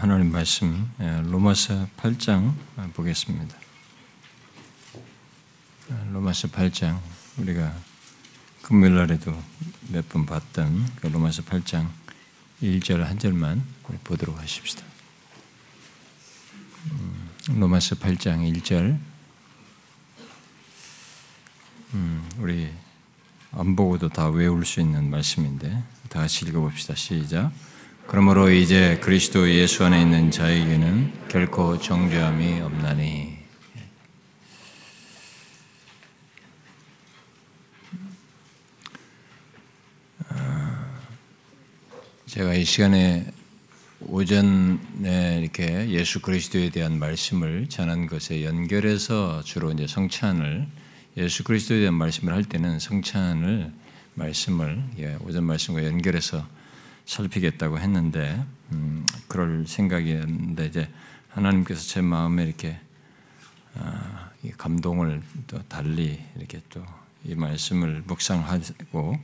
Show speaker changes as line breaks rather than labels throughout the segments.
하나님 말씀 예, 로마서 8장 보겠습니다. 예, 로마서 8장 우리가 금요일 날에도 몇 번 봤던 그 로마서 8장 1절 한 절만 보도록 하십시다. 음, 로마서 8장 1절 음, 우리 안 보고도 다 외울 수 있는 말씀인데 다 같이 읽어봅시다. 시작. 그러므로 이제 그리스도 예수 안에 있는 자에게는 결코 정죄함이 없나니. 아, 제가 이 시간에 오전에 이렇게 예수 그리스도에 대한 말씀을 전한 것에 연결해서 주로 이제 성찬을 예수 그리스도에 대한 말씀을 할 때는 성찬을 말씀을 예, 오전 말씀과 연결해서 살피겠다고 했는데 음, 그럴 생각이었는데 이제 하나님께서 제 마음에 이렇게 아, 감동을 또 달리 이렇게 또 이 말씀을 묵상하고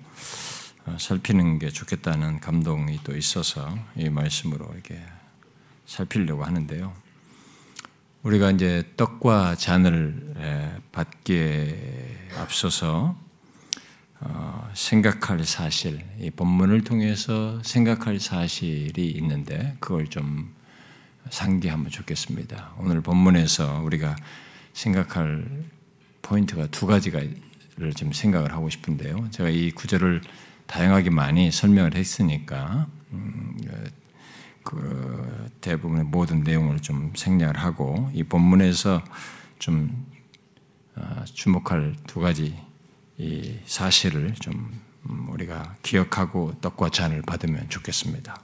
어, 살피는 게 좋겠다는 감동이 또 있어서 이 말씀으로 이렇게 살피려고 하는데요. 우리가 이제 떡과 잔을 받기에 앞서서 어, 생각할 사실, 이 본문을 통해서 생각할 사실이 있는데 그걸 좀 상기하면 좋겠습니다. 오늘 본문에서 우리가 생각할 포인트가 두 가지가를 좀 생각을 하고 싶은데요. 제가 이 구절을 다양하게 많이 설명을 했으니까 음, 그 대부분의 모든 내용을 좀 생략을 하고 이 본문에서 좀 어, 주목할 두 가지 이 사실을 좀 음, 우리가 기억하고 떡과 잔을 받으면 좋겠습니다.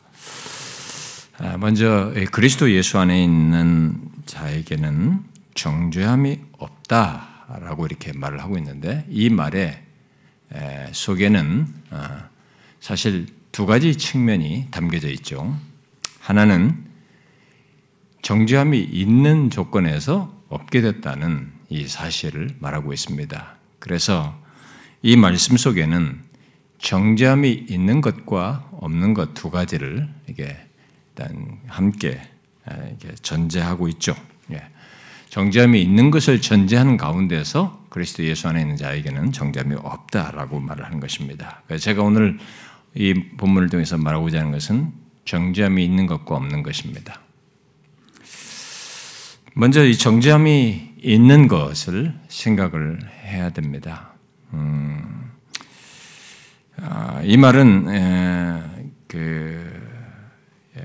아, 먼저 그리스도 예수 안에 있는 자에게는 정죄함이 없다라고 이렇게 말을 하고 있는데 이 말에 속에는 아, 사실 두 가지 측면이 담겨져 있죠. 하나는 정죄함이 있는 조건에서 없게 됐다는 이 사실을 말하고 있습니다. 그래서 이 말씀 속에는 정죄함이 있는 것과 없는 것 두 가지를 이게 일단 함께 이게 전제하고 있죠. 예. 정죄함이 있는 것을 전제하는 가운데서 그리스도 예수 안에 있는 자에게는 정죄함이 없다라고 말을 하는 것입니다. 제가 오늘 이 본문을 통해서 말하고자 하는 것은 정죄함이 있는 것과 없는 것입니다. 먼저 이 정죄함이 있는 것을 생각을 해야 됩니다. 음, 아, 이 말은 에, 그 에,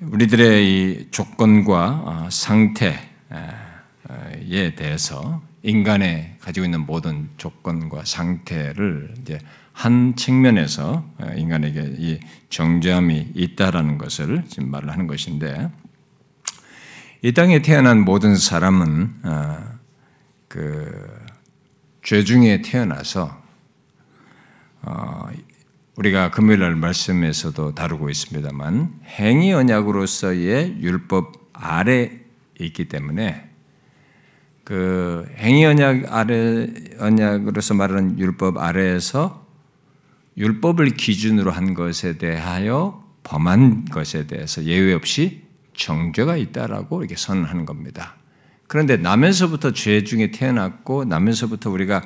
우리들의 이 조건과 어, 상태에 대해서 인간의 가지고 있는 모든 조건과 상태를 이제 한 측면에서 어, 인간에게 이 정죄함이 있다라는 것을 지금 말을 하는 것인데 이 땅에 태어난 모든 사람은 어, 그 죄 중에 태어나서 어, 우리가 금요일 날 말씀에서도 다루고 있습니다만 행위 언약으로서의 율법 아래 있기 때문에 그 행위 언약 아래 언약으로서 말하는 율법 아래에서 율법을 기준으로 한 것에 대하여 범한 것에 대해서 예외 없이 정죄가 있다라고 이렇게 선언하는 겁니다. 그런데 나면서부터 죄 중에 태어났고 나면서부터 우리가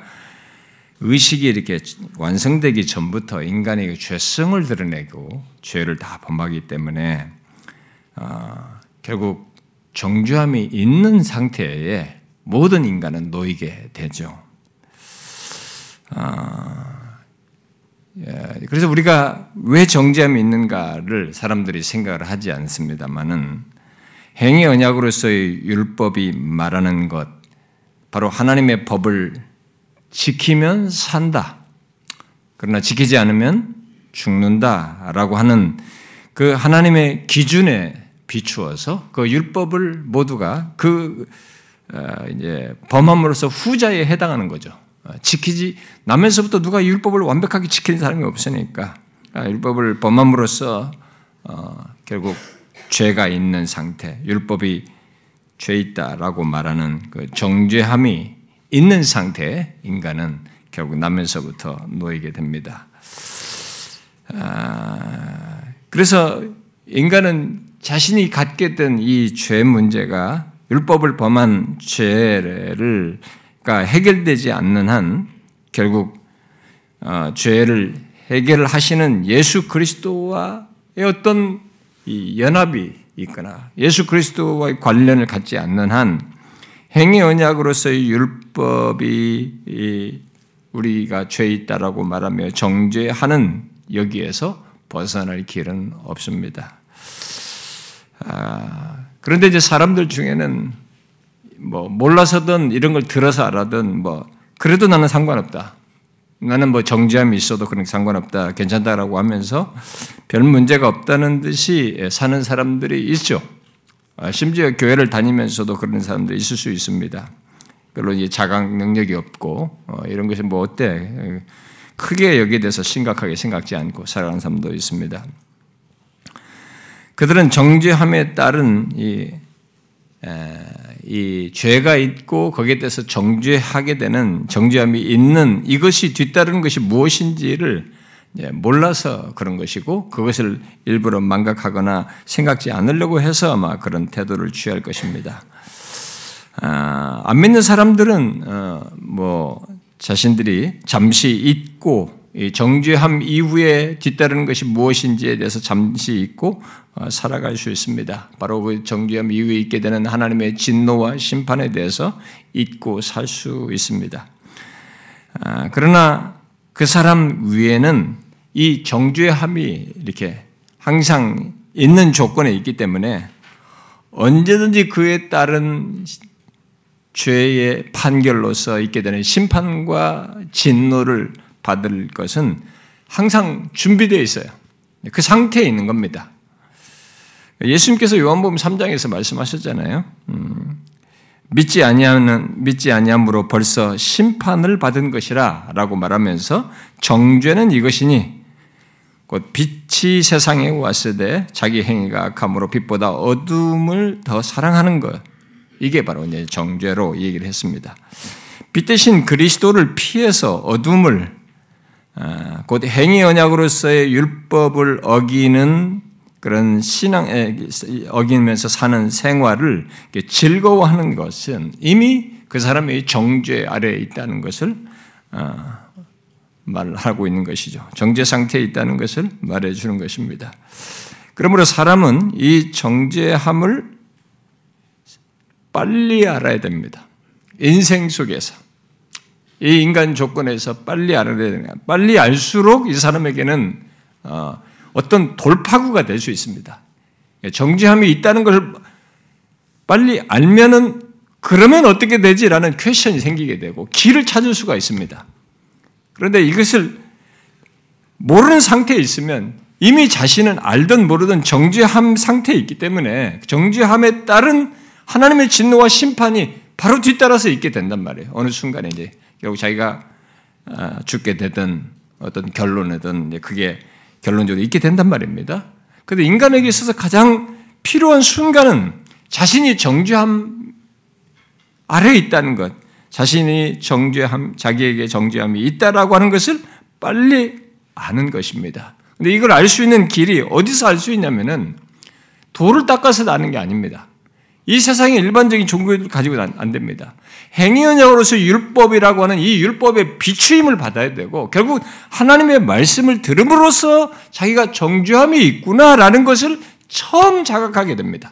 의식이 이렇게 완성되기 전부터 인간의 죄성을 드러내고 죄를 다 범하기 때문에 어, 결국 정죄함이 있는 상태에 모든 인간은 놓이게 되죠. 어, 예, 그래서 우리가 왜 정죄함이 있는가를 사람들이 생각을 하지 않습니다만은 행위 언약으로서의 율법이 말하는 것, 바로 하나님의 법을 지키면 산다. 그러나 지키지 않으면 죽는다 라고 하는 그 하나님의 기준에 비추어서 그 율법을 모두가 그 어, 이제 범함으로써 후자에 해당하는 거죠. 어, 지키지 남에서부터 누가 율법을 완벽하게 지키는 사람이 없으니까 아, 율법을 범함으로써 어, 결국 죄가 있는 상태, 율법이 죄 있다라고 말하는 그 정죄함이 있는 상태에 인간은 결국 나면서부터 놓이게 됩니다. 아, 그래서 인간은 자신이 갖게 된 이 죄 문제가 율법을 범한 죄를 가 해결되지 않는 한 결국 어, 죄를 해결하시는 예수 그리스도와의 어떤 연합이 있거나 예수 그리스도와의 관련을 갖지 않는 한 행위 언약으로서의 율법이 우리가 죄 있다라고 말하며 정죄하는 여기에서 벗어날 길은 없습니다. 아, 그런데 이제 사람들 중에는 뭐 몰라서든 이런 걸 들어서 알아든 뭐 그래도 나는 상관없다. 나는 뭐 정지함이 있어도 그런 상관없다. 괜찮다라고 하면서 별 문제가 없다는 듯이 사는 사람들이 있죠. 아, 심지어 교회를 다니면서도 그런 사람들이 있을 수 있습니다. 별로 이제 자각 능력이 없고 어, 이런 것이 뭐 어때 크게 여기에 대해서 심각하게 생각지 않고 살아가는 사람도 있습니다. 그들은 정죄함에 따른 이, 이 죄가 있고 거기에 대해서 정죄하게 되는 정죄함이 있는 이것이 뒤따르는 것이 무엇인지를 몰라서 그런 것이고 그것을 일부러 망각하거나 생각지 않으려고 해서 아마 그런 태도를 취할 것입니다. 아, 안 믿는 사람들은 어, 뭐 자신들이 잠시 잊고 정죄함 이후에 뒤따르는 것이 무엇인지에 대해서 잠시 잊고 어, 살아갈 수 있습니다. 바로 그 정죄함 이후에 있게 되는 하나님의 진노와 심판에 대해서 잊고 살 수 있습니다. 아, 그러나 그 사람 위에는 이 정죄함이 이렇게 항상 있는 조건에 있기 때문에 언제든지 그에 따른 죄의 판결로서 있게 되는 심판과 진노를 받을 것은 항상 준비되어 있어요. 그 상태에 있는 겁니다. 예수님께서 요한복음 3장에서 말씀하셨잖아요. 음, 믿지 아니하는 믿지 아니함으로 벌써 심판을 받은 것이라라고 말하면서 정죄는 이것이니 곧 빛이 세상에 왔을 때 자기 행위가 악함으로 빛보다 어둠을 더 사랑하는 것 이게 바로 이제 정죄로 얘기를 했습니다. 빛 대신 그리스도를 피해서 어둠을 아, 곧 행위 언약으로서의 율법을 어기는 그런 신앙에 어기면서 사는 생활을 즐거워하는 것은 이미 그 사람의 정죄 아래에 있다는 것을 아, 말하고 있는 것이죠. 정죄 상태에 있다는 것을 말해 주는 것입니다. 그러므로 사람은 이 정죄함을 빨리 알아야 됩니다. 인생 속에서. 이 인간 조건에서 빨리 알아야 거야. 빨리 알수록 이 사람에게는 어, 어떤 돌파구가 될 수 있습니다. 정지함이 있다는 걸 빨리 알면은 그러면 어떻게 되지라는 퀘션이 생기게 되고 길을 찾을 수가 있습니다. 그런데 이것을 모르는 상태에 있으면 이미 자신은 알든 모르든 정죄함 상태에 있기 때문에 정죄함에 따른 하나님의 진노와 심판이 바로 뒤따라서 있게 된단 말이에요. 어느 순간에 이제 결국 자기가 아, 죽게 되든 어떤 결론이든 그게 결론적으로 있게 된단 말입니다. 그런데 인간에게 있어서 가장 필요한 순간은 자신이 정죄함 아래에 있다는 것, 자신이 정죄함, 자기에게 정죄함이 있다라고 하는 것을 빨리 아는 것입니다. 근데 이걸 알 수 있는 길이 어디서 알 수 있냐면은 돌을 닦아서 아는 게 아닙니다. 이 세상의 일반적인 종교를 가지고는 안 됩니다. 행위언약으로서 율법이라고 하는 이 율법의 비추임을 받아야 되고 결국 하나님의 말씀을 들음으로써 자기가 정죄함이 있구나라는 것을 처음 자각하게 됩니다.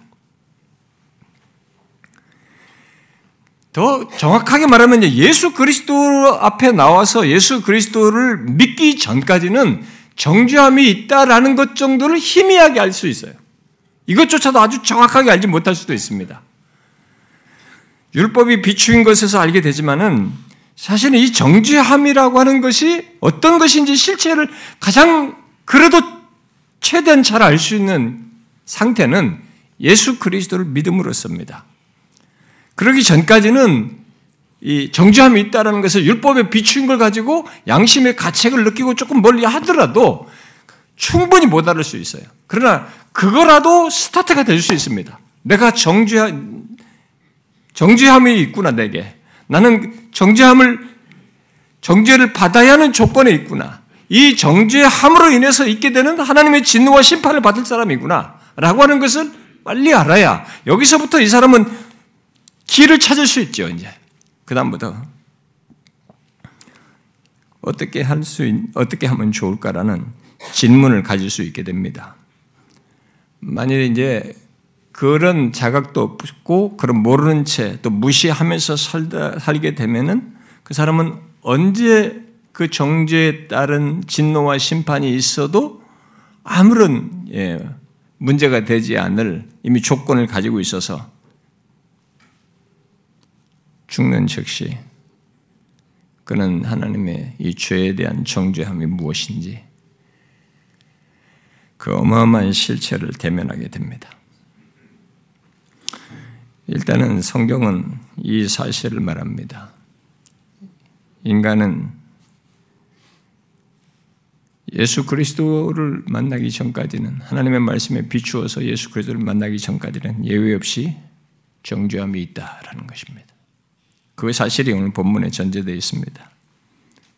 더 정확하게 말하면 예수 그리스도 앞에 나와서 예수 그리스도를 믿기 전까지는 정죄함이 있다라는 것 정도를 희미하게 알 수 있어요. 이것조차도 아주 정확하게 알지 못할 수도 있습니다. 율법이 비추인 것에서 알게 되지만은 사실은 이 정죄함이라고 하는 것이 어떤 것인지 실체를 가장 그래도 최대한 잘 알 수 있는 상태는 예수 그리스도를 믿음으로써입니다. 그러기 전까지는 이 정죄함이 있다는 것을 율법에 비추인 걸 가지고 양심의 가책을 느끼고 조금 멀리 하더라도 충분히 못 알을 수 있어요. 그러나 그거라도 스타트가 될 수 있습니다. 내가 정죄, 정죄함이 있구나, 내게. 나는 정죄함을, 정죄를 받아야 하는 조건에 있구나. 이 정죄함으로 인해서 있게 되는 하나님의 진노와 심판을 받을 사람이구나. 라고 하는 것을 빨리 알아야 여기서부터 이 사람은 길을 찾을 수 있죠, 이제. 그 다음부터. 어떻게 할 수, 어떻게 하면 좋을까라는 질문을 가질 수 있게 됩니다. 만일 이제 그런 자각도 없고 그런 모르는 채 또 무시하면서 살다, 살게 되면은 그 사람은 언제 그 정죄에 따른 진노와 심판이 있어도 아무런 예, 문제가 되지 않을 이미 조건을 가지고 있어서 죽는 즉시 그는 하나님의 이 죄에 대한 정죄함이 무엇인지 그 어마어마한 실체를 대면하게 됩니다. 일단은 성경은 이 사실을 말합니다. 인간은 예수 그리스도를 만나기 전까지는 하나님의 말씀에 비추어서 예수 그리스도를 만나기 전까지는 예외 없이 정죄함이 있다라는 것입니다. 그 사실이 오늘 본문에 전제되어 있습니다.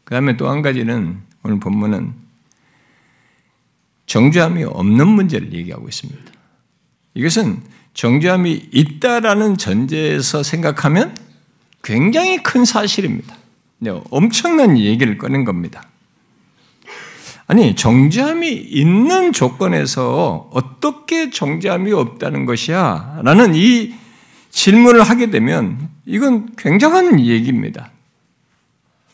그 다음에 또 한 가지는 오늘 본문은 정죄함이 없는 문제를 얘기하고 있습니다. 이것은 정죄함이 있다라는 전제에서 생각하면 굉장히 큰 사실입니다. 네, 엄청난 얘기를 꺼낸 겁니다. 아니, 정죄함이 있는 조건에서 어떻게 정죄함이 없다는 것이야? 라는 이 질문을 하게 되면 이건 굉장한 얘기입니다.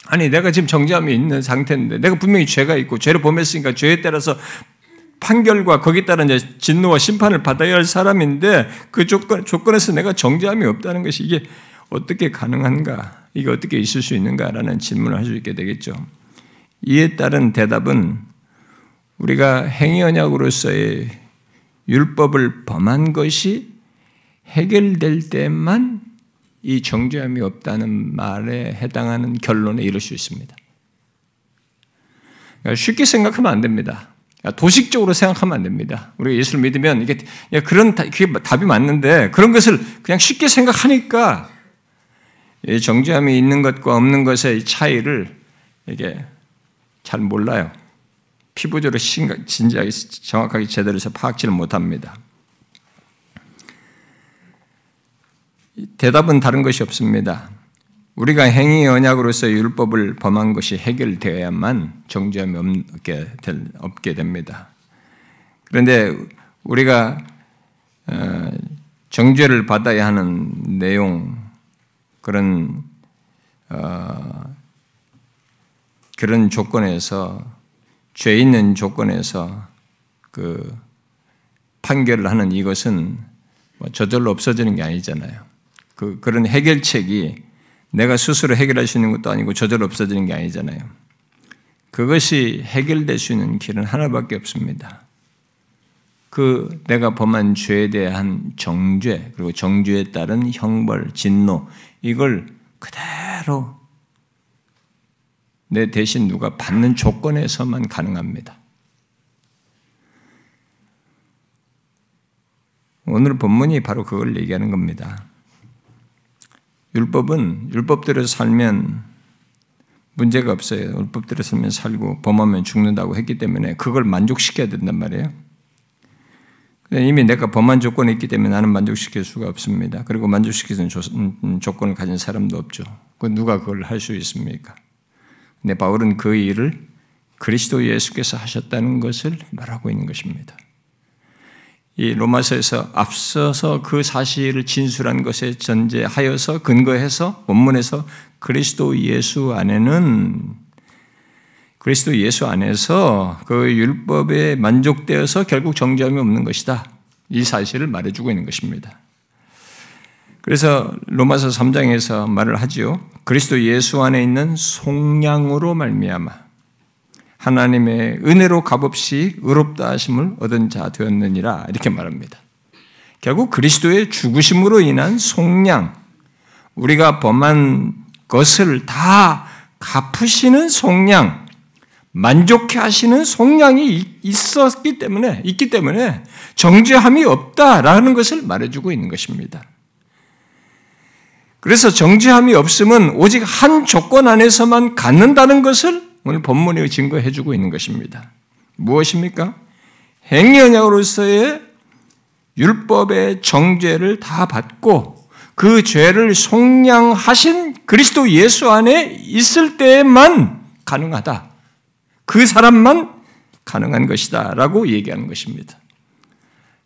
아니, 내가 지금 정죄함이 있는 상태인데 내가 분명히 죄가 있고 죄를 범했으니까 죄에 따라서 판결과 거기에 따른 이제 진노와 심판을 받아야 할 사람인데 그 조건, 조건에서 내가 정죄함이 없다는 것이 이게 어떻게 가능한가? 이게 어떻게 있을 수 있는가라는 질문을 할 수 있게 되겠죠. 이에 따른 대답은 우리가 행위 언약으로서의 율법을 범한 것이 해결될 때만 이 정죄함이 없다는 말에 해당하는 결론에 이를 수 있습니다. 그러니까 쉽게 생각하면 안 됩니다. 도식적으로 생각하면 안 됩니다. 우리가 예수를 믿으면 이게 그런 그게 답이 맞는데 그런 것을 그냥 쉽게 생각하니까 정죄함이 있는 것과 없는 것의 차이를 이게 잘 몰라요. 피부적으로 진지하게 정확하게 제대로 해서 파악지를 못합니다. 대답은 다른 것이 없습니다. 우리가 행위 언약으로서 율법을 범한 것이 해결되어야만 정죄함이 없게, 없게 됩니다. 그런데 우리가 어, 정죄를 받아야 하는 내용 그런 어, 그런 조건에서 죄 있는 조건에서 그 판결을 하는 이것은 뭐 저절로 없어지는 게 아니잖아요. 그 그런 해결책이 내가 스스로 해결할 수 있는 것도 아니고 저절로 없어지는 게 아니잖아요. 그것이 해결될 수 있는 길은 하나밖에 없습니다. 그 내가 범한 죄에 대한 정죄 그리고 정죄에 따른 형벌, 진노 이걸 그대로 내 대신 누가 받는 조건에서만 가능합니다. 오늘 본문이 바로 그걸 얘기하는 겁니다. 율법은 율법대로 살면 문제가 없어요. 율법대로 살면 살고 범하면 죽는다고 했기 때문에 그걸 만족시켜야 된단 말이에요. 이미 내가 범한 조건이 있기 때문에 나는 만족시킬 수가 없습니다. 그리고 만족시키는 음, 음, 조건을 가진 사람도 없죠. 그 누가 그걸 할 수 있습니까? 근데 바울은 그 일을 그리스도 예수께서 하셨다는 것을 말하고 있는 것입니다. 이 로마서에서 앞서서 그 사실을 진술한 것에 전제하여서 근거해서 원문에서 그리스도 예수 안에는 그리스도 예수 안에서 그 율법에 만족되어서 결국 정죄함이 없는 것이다. 이 사실을 말해주고 있는 것입니다. 그래서 로마서 3장에서 말을 하지요. 그리스도 예수 안에 있는 속량으로 말미암아 하나님의 은혜로 값없이 의롭다 하심을 얻은 자 되었느니라 이렇게 말합니다. 결국 그리스도의 죽으심으로 인한 속량, 우리가 범한 것을 다 갚으시는 속량, 만족해 하시는 속량이 있었기 때문에, 있기 때문에 정죄함이 없다라는 것을 말해주고 있는 것입니다. 그래서 정죄함이 없음은 오직 한 조건 안에서만 갖는다는 것을 오늘 본문이 증거해 주고 있는 것입니다. 무엇입니까? 행위언약으로서의 율법의 정죄를 다 받고 그 죄를 속량하신 그리스도 예수 안에 있을 때만 가능하다. 그 사람만 가능한 것이다. 라고 얘기하는 것입니다.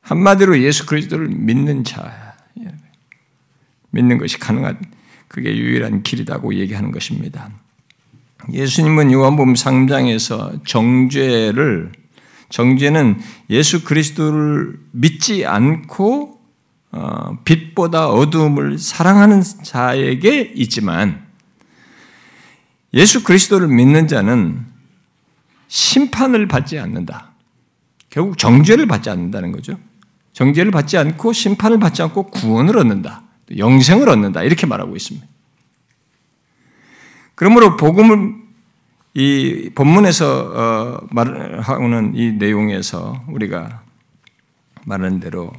한마디로 예수 그리스도를 믿는 자, 믿는 것이 가능한, 그게 유일한 길이라고 얘기하는 것입니다. 예수님은 요한복음 3장에서 정죄를 정죄는 예수 그리스도를 믿지 않고 어, 빛보다 어두움을 사랑하는 자에게 있지만 예수 그리스도를 믿는 자는 심판을 받지 않는다. 결국 정죄를 받지 않는다는 거죠. 정죄를 받지 않고 심판을 받지 않고 구원을 얻는다. 영생을 얻는다. 이렇게 말하고 있습니다. 그러므로 복음을 이 본문에서 어, 말하는 이 내용에서 우리가 말하는 대로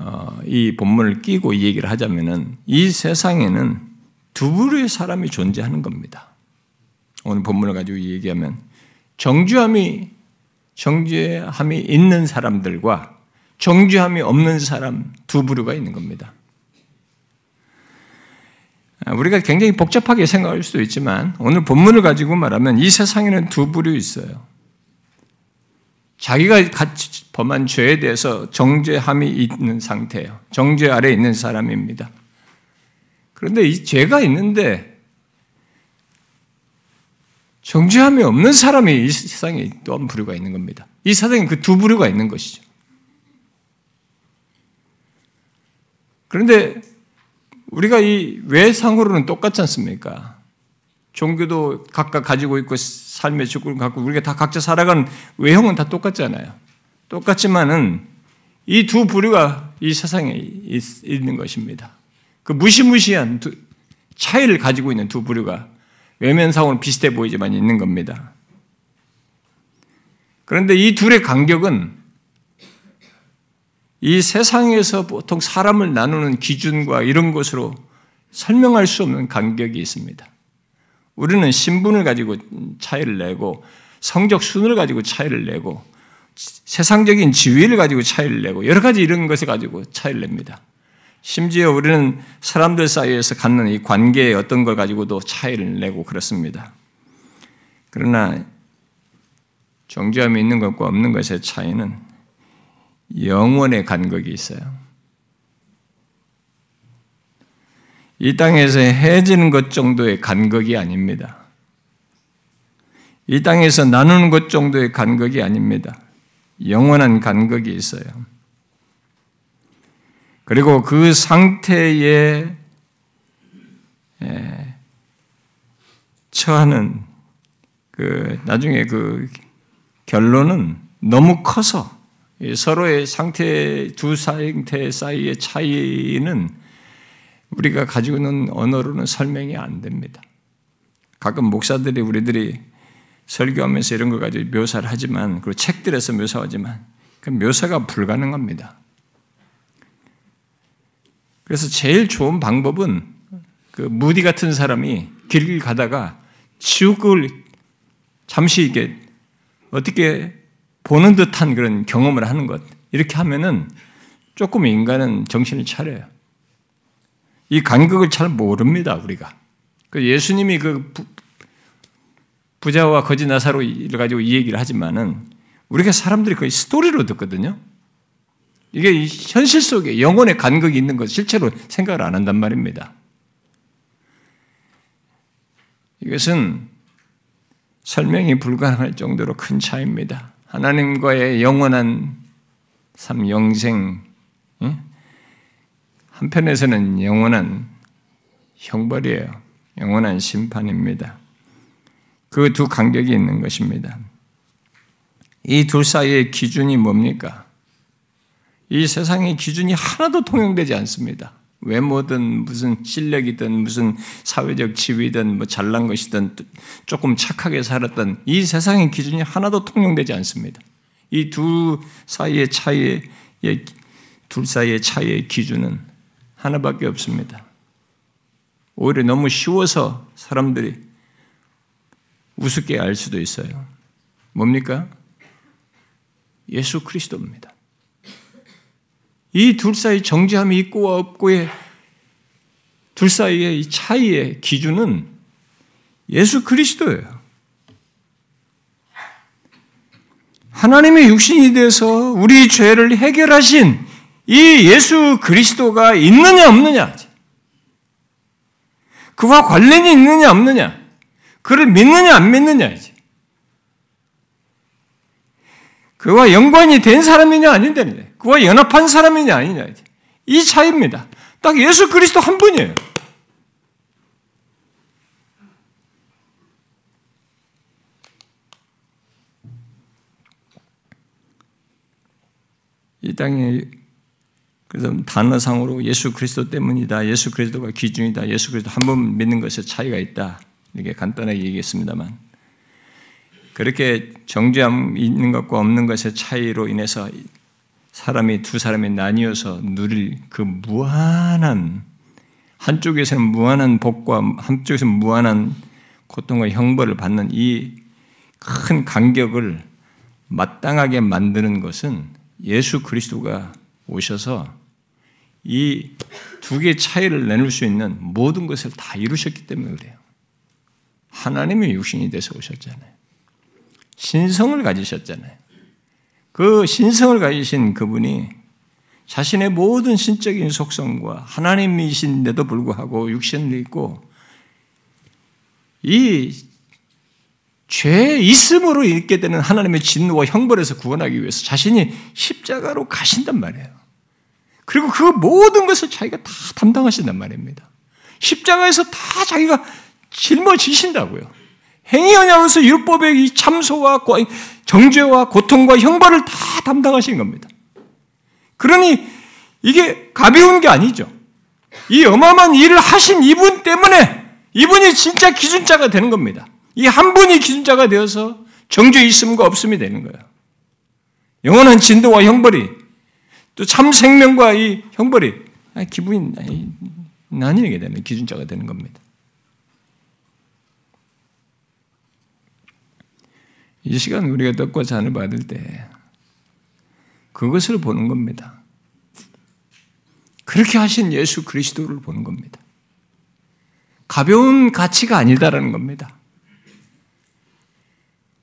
어, 이 본문을 끼고 이 얘기를 하자면은 이 세상에는 두 부류의 사람이 존재하는 겁니다. 오늘 본문을 가지고 얘기하면 정죄함이 정죄함이 있는 사람들과 정죄함이 없는 사람 두 부류가 있는 겁니다. 우리가 굉장히 복잡하게 생각할 수도 있지만 오늘 본문을 가지고 말하면 이 세상에는 두 부류 있어요. 자기가 같이 범한 죄에 대해서 정죄함이 있는 상태예요. 정죄 아래 있는 사람입니다. 그런데 이 죄가 있는데 정죄함이 없는 사람이 이 세상에 또한 부류가 있는 겁니다. 이 세상에 그 두 부류가 있는 것이죠. 그런데 우리가 이 외상으로는 똑같지 않습니까? 종교도 각각 가지고 있고 삶의 주권을 갖고 우리가 다 각자 살아가는 외형은 다 똑같잖아요. 똑같지만은 이 두 부류가 이 세상에 있는 것입니다. 그 무시무시한 차이를 가지고 있는 두 부류가 외면상으로 비슷해 보이지만 있는 겁니다. 그런데 이 둘의 간격은 이 세상에서 보통 사람을 나누는 기준과 이런 것으로 설명할 수 없는 간격이 있습니다. 우리는 신분을 가지고 차이를 내고 성적 순을 가지고 차이를 내고 세상적인 지위를 가지고 차이를 내고 여러 가지 이런 것을 가지고 차이를 냅니다. 심지어 우리는 사람들 사이에서 갖는 이 관계의 어떤 걸 가지고도 차이를 내고 그렇습니다. 그러나 정죄함이 있는 것과 없는 것의 차이는 영원의 간격이 있어요. 이 땅에서 해지는 것 정도의 간격이 아닙니다. 이 땅에서 나누는 것 정도의 간격이 아닙니다. 영원한 간격이 있어요. 그리고 그 상태에 예, 처하는 그 나중에 그 결론은 너무 커서 서로의 상태 두 상태 사이의 차이는 우리가 가지고 있는 언어로는 설명이 안 됩니다. 가끔 목사들이 우리들이 설교하면서 이런 걸 가지고 묘사를 하지만 그리고 책들에서 묘사하지만 그 묘사가 불가능합니다. 그래서 제일 좋은 방법은 그 무디 같은 사람이 길 가다가 지옥을 잠시 이게 어떻게 보는 듯한 그런 경험을 하는 것 이렇게 하면은 조금 인간은 정신을 차려요. 이 간격을 잘 모릅니다 우리가. 그 예수님이 그 부 자와 거지 나사로를 가지고 이 얘기를 하지만은 우리가 사람들이 거의 스토리로 듣거든요. 이게 현실 속에 영혼의 간극이 있는 것 실제로 생각을 안 한단 말입니다. 이것은 설명이 불가능할 정도로 큰 차이입니다. 하나님과의 영원한 삶, 영생, 한편에서는 영원한 형벌이에요. 영원한 심판입니다. 그 두 간격이 있는 것입니다. 이둘 사이의 기준이 뭡니까? 이 세상의 기준이 하나도 통용되지 않습니다. 외모든 무슨 실력이든 무슨 사회적 지위든 뭐 잘난 것이든 조금 착하게 살았던 이 세상의 기준이 하나도 통용되지 않습니다. 이 두 사이의 차이의 둘 사이의 차이의 기준은 하나밖에 없습니다. 오히려 너무 쉬워서 사람들이 우습게 알 수도 있어요. 뭡니까? 예수 그리스도입니다. 이 둘 사이 정죄함이 있고와 없고의 둘 사이의 이 차이의 기준은 예수 그리스도예요. 하나님의 육신이 돼서 우리 죄를 해결하신 이 예수 그리스도가 있느냐 없느냐? 그와 관련이 있느냐 없느냐? 그를 믿느냐 안 믿느냐? 이제 그와 연관이 된 사람이냐 아닌냐 그와 연합한 사람이냐 아니냐 이 차이입니다. 딱 예수 그리스도 한 분이에요. 이 땅에 그래서 단어상으로 예수 그리스도 때문이다. 예수 그리스도가 기준이다. 예수 그리스도 한 번 믿는 것에 차이가 있다. 이렇게 간단하게 얘기했습니다만 그렇게 정죄함 있는 것과 없는 것의 차이로 인해서 사람이 두 사람이 나뉘어서 누릴 그 무한한 한쪽에서는 무한한 복과 한쪽에서는 무한한 고통과 형벌을 받는 이 큰 간격을 마땅하게 만드는 것은 예수 그리스도가 오셔서 이 두 개의 차이를 내놓을 수 있는 모든 것을 다 이루셨기 때문에 그래요. 하나님의 육신이 돼서 오셨잖아요. 신성을 가지셨잖아요. 그 신성을 가지신 그분이 자신의 모든 신적인 속성과 하나님이신데도 불구하고 육신을 입고 이 죄 있음으로 있게 되는 하나님의 진노와 형벌에서 구원하기 위해서 자신이 십자가로 가신단 말이에요. 그리고 그 모든 것을 자기가 다 담당하신단 말입니다. 십자가에서 다 자기가 짊어지신다고요. 행위하냐면서 율법의 이 참소와 정죄와 고통과 형벌을 다 담당하신 겁니다. 그러니 이게 가벼운 게 아니죠. 이 어마어마한 일을 하신 이분 때문에 이분이 진짜 기준자가 되는 겁니다. 이 한 분이 기준자가 되어서 정죄 있음과 없음이 되는 거예요. 영원한 진도와 형벌이 또 참 생명과 이 형벌이 기분이 나뉘게 되는 기준자가 되는 겁니다. 이 시간 우리가 떡과 잔을 받을 때 그것을 보는 겁니다. 그렇게 하신 예수 그리스도를 보는 겁니다. 가벼운 가치가 아니다라는 겁니다.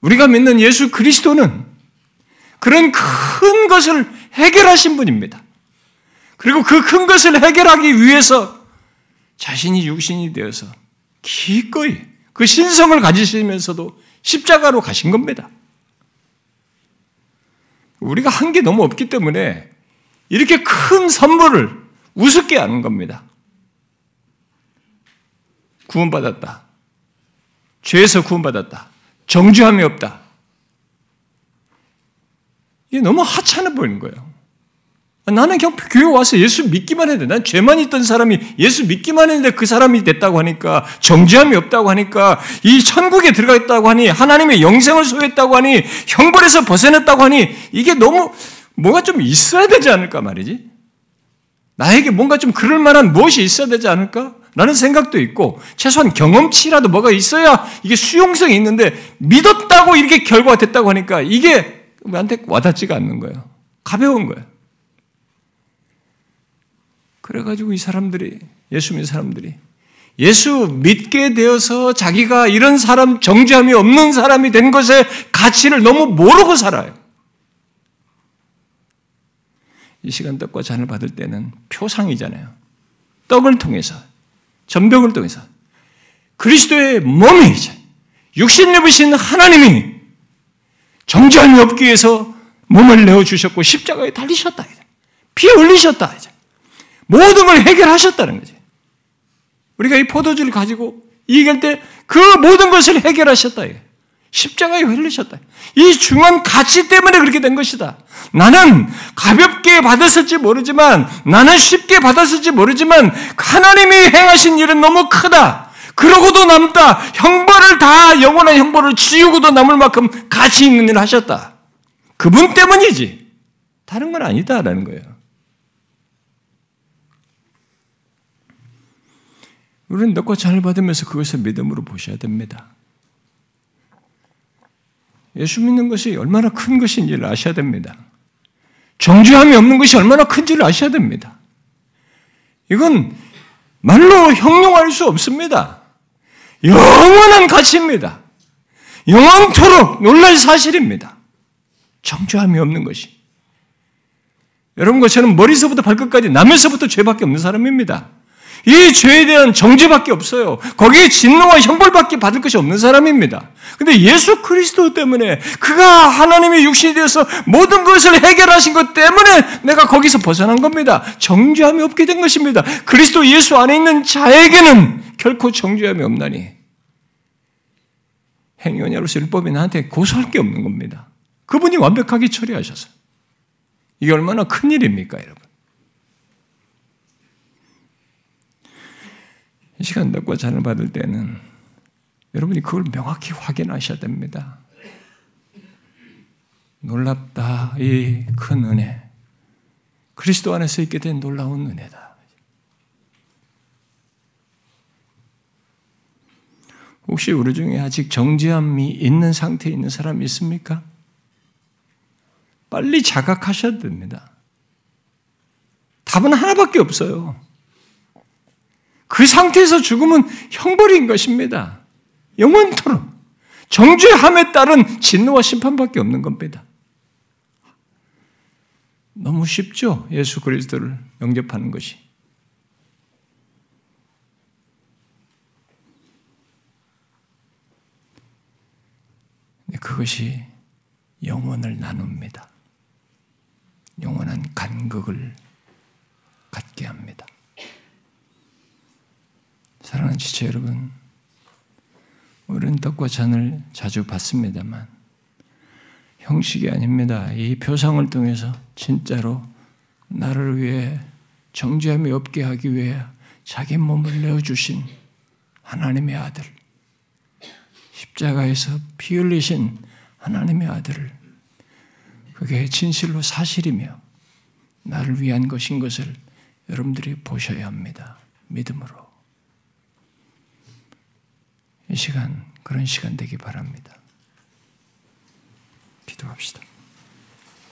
우리가 믿는 예수 그리스도는 그런 큰 것을 해결하신 분입니다. 그리고 그 큰 것을 해결하기 위해서 자신이 육신이 되어서 기꺼이 그 신성을 가지시면서도 십자가로 가신 겁니다. 우리가 한 게 너무 없기 때문에 이렇게 큰 선물을 우습게 하는 겁니다. 구원받았다. 죄에서 구원받았다. 정죄함이 없다. 이게 너무 하찮아 보이는 거예요. 나는 그냥 교회 와서 예수 믿기만 해도 난 죄만 있던 사람이 예수 믿기만 했는데 그 사람이 됐다고 하니까 정죄함이 없다고 하니까 이 천국에 들어갔다고 하니 하나님의 영생을 소유했다고 하니 형벌에서 벗어났다고 하니 이게 너무 뭐가 좀 있어야 되지 않을까 말이지. 나에게 뭔가 좀 그럴 만한 무엇이 있어야 되지 않을까? 라는 생각도 있고, 최소한 경험치라도 뭐가 있어야 이게 수용성이 있는데, 믿었다고 이렇게 결과가 됐다고 하니까 이게 우리한테 와닿지가 않는 거예요. 가벼운 거예요. 그래가지고 이 사람들이, 예수 믿는 사람들이, 예수 믿게 되어서 자기가 이런 사람, 정죄함이 없는 사람이 된 것의 가치를 너무 모르고 살아요. 이 시간 떡과 잔을 받을 때는 표상이잖아요. 떡을 통해서 전병을 통해서 그리스도의 몸이자 육신 입으신 하나님이 정죄함이 없기 위해서 몸을 내어 주셨고 십자가에 달리셨다. 피 흘리셨다. 모든 걸 해결하셨다는 거지. 우리가 이 포도주를 가지고 이길 때 그 모든 것을 해결하셨다. 십자가에 흘리셨다. 이 중요한 가치 때문에 그렇게 된 것이다. 나는 가볍게 받았을지 모르지만, 나는 쉽게 받았을지 모르지만, 하나님이 행하신 일은 너무 크다. 그러고도 남다. 형벌을 다, 영원한 형벌을 지우고도 남을 만큼 가치 있는 일을 하셨다. 그분 때문이지. 다른 건 아니다라는 거예요. 우리는 넣고 잘 받으면서 그것을 믿음으로 보셔야 됩니다. 예수 믿는 것이 얼마나 큰 것인지를 아셔야 됩니다. 정죄함이 없는 것이 얼마나 큰지를 아셔야 됩니다. 이건 말로 형용할 수 없습니다. 영원한 가치입니다. 영원토록 놀랄 사실입니다. 정죄함이 없는 것이. 여러분과 저는 머리서부터 발끝까지 남에서부터 죄밖에 없는 사람입니다. 이 죄에 대한 정죄밖에 없어요. 거기에 진노와 형벌밖에 받을 것이 없는 사람입니다. 근데 예수 그리스도 때문에 그가 하나님의 육신이 되어서 모든 것을 해결하신 것 때문에 내가 거기서 벗어난 겁니다. 정죄함이 없게 된 것입니다. 그리스도 예수 안에 있는 자에게는 결코 정죄함이 없나니 행위원자로서 율법이 나한테 고소할 게 없는 겁니다. 그분이 완벽하게 처리하셔서 이게 얼마나 큰 일입니까, 여러분? 이 시간 덕과 잔을 받을 때는 여러분이 그걸 명확히 확인하셔야 됩니다. 놀랍다, 이 큰 은혜. 그리스도 안에서 있게 된 놀라운 은혜다. 혹시 우리 중에 아직 정죄함이 있는 상태에 있는 사람이 있습니까? 빨리 자각하셔야 됩니다. 답은 하나밖에 없어요. 그 상태에서 죽으면 형벌인 것입니다. 영원토록. 정죄함에 따른 진노와 심판밖에 없는 겁니다. 너무 쉽죠? 예수 그리스도를 영접하는 것이. 그것이 영원을 나눕니다. 영원한 간극을 갖게 합니다. 지체 여러분, 우리는 떡과 잔을 자주 받습니다만 형식이 아닙니다. 이 표상을 통해서 진짜로 나를 위해 정죄함이 없게 하기 위해 자기 몸을 내어주신 하나님의 아들, 십자가에서 피 흘리신 하나님의 아들을 그게 진실로 사실이며 나를 위한 것인 것을 여러분들이 보셔야 합니다. 믿음으로. 이 시간 그런 시간 되기 바랍니다. 기도합시다.